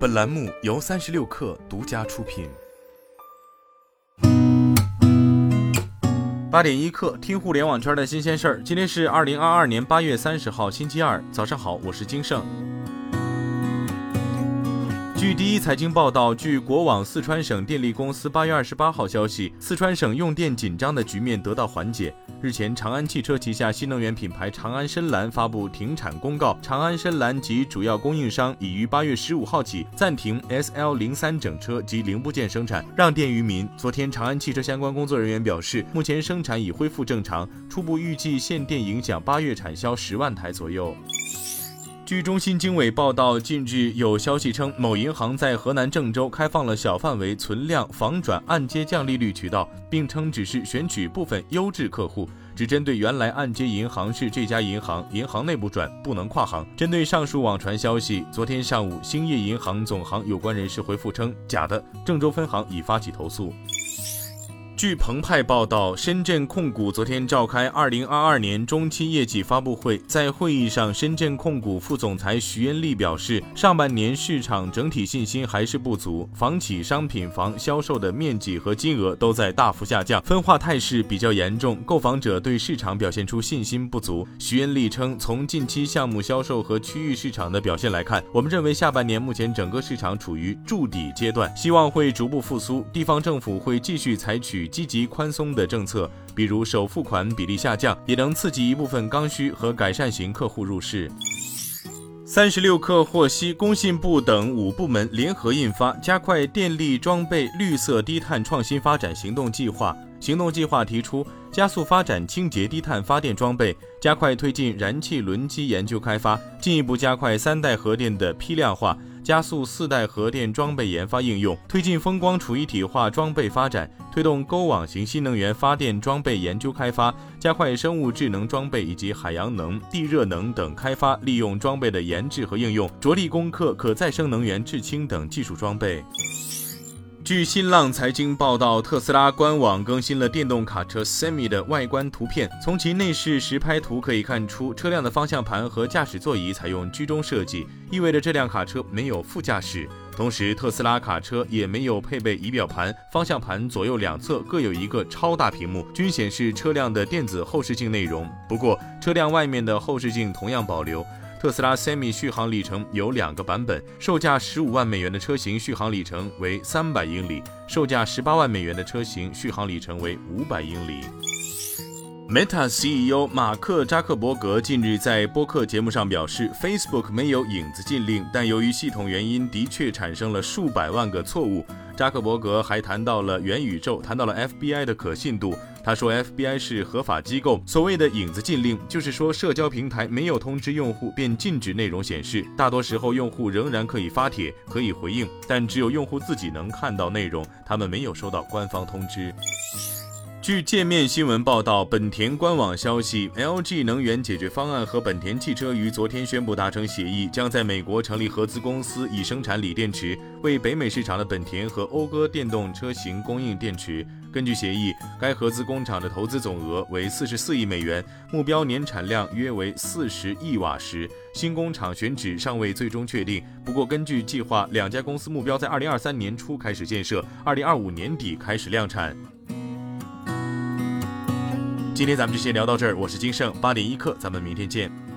本栏目由三十六氪独家出品。八点一刻，听互联网圈的新鲜事儿。今天是二零二二年八月三十号，星期二，早上好，我是金盛。据第一财经报道，据国网四川省电力公司八月二十八号消息，四川省用电紧张的局面得到缓解。日前，长安汽车旗下新能源品牌长安深蓝发布停产公告，长安深蓝及主要供应商已于八月十五号起暂停 SL 零三整车及零部件生产，让电于民。昨天，长安汽车相关工作人员表示，目前生产已恢复正常，初步预计限电影响八月产销十万台左右。据中新经纬报道，近日有消息称，某银行在河南郑州开放了小范围存量房转按揭降利率渠道，并称只是选取部分优质客户，只针对原来按揭银行是这家银行，银行内部转不能跨行。针对上述网传消息，昨天上午，兴业银行总行有关人士回复称假的，郑州分行已发起投诉。据澎湃报道，深圳控股昨天召开二零二二年中期业绩发布会，在会议上，深圳控股副总裁徐恩利表示，上半年市场整体信心还是不足，房企商品房销售的面积和金额都在大幅下降，分化态势比较严重，购房者对市场表现出信心不足。徐恩利称，从近期项目销售和区域市场的表现来看，我们认为下半年目前整个市场处于筑底阶段，希望会逐步复苏，地方政府会继续采取。积极宽松的政策，比如首付款比例下降，也能刺激一部分刚需和改善型客户入市。三十六氪获悉，工信部等五部门联合印发《加快电力装备绿色低碳创新发展行动计划》。行动计划提出，加速发展清洁低碳发电装备，加快推进燃气轮机研究开发，进一步加快三代核电的批量化。加速四代核电装备研发应用，推进风光储一体化装备发展，推动勾网型新能源发电装备研究开发，加快生物智能装备以及海洋能、地热能等开发利用装备的研制和应用，着力攻克可再生能源、制氢等技术装备。据新浪财经报道，特斯拉官网更新了电动卡车 Semi 的外观图片。从其内饰实拍图可以看出，车辆的方向盘和驾驶座椅采用居中设计，意味着这辆卡车没有副驾驶。同时，特斯拉卡车也没有配备仪表盘，方向盘左右两侧各有一个超大屏幕，均显示车辆的电子后视镜内容。不过，车辆外面的后视镜同样保留。特斯拉 Semi 续航里程有两个版本，售价十五万美元的车型续航里程为三百英里，售价十八万美元的车型续航里程为五百英里。Meta CEO 马克扎克伯格近日在播客节目上表示，Facebook 没有影子禁令，但由于系统原因，的确产生了数百万个错误。扎克伯格还谈到了元宇宙，谈到了 FBI 的可信度。他说，FBI 是合法机构。所谓的影子禁令，就是说社交平台没有通知用户便禁止内容显示。大多时候，用户仍然可以发帖，可以回应，但只有用户自己能看到内容，他们没有收到官方通知。据界面新闻报道，本田官网消息，LG 能源解决方案和本田汽车于昨天宣布达成协议，将在美国成立合资公司，以生产锂电池，为北美市场的本田和讴歌电动车型供应电池。根据协议，该合资工厂的投资总额为四十四亿美元，目标年产量约为四十亿瓦时。新工厂选址尚未最终确定，不过根据计划，两家公司目标在二零二三年初开始建设，二零二五年底开始量产。今天咱们就先聊到这儿，我是金盛八点一刻，咱们明天见。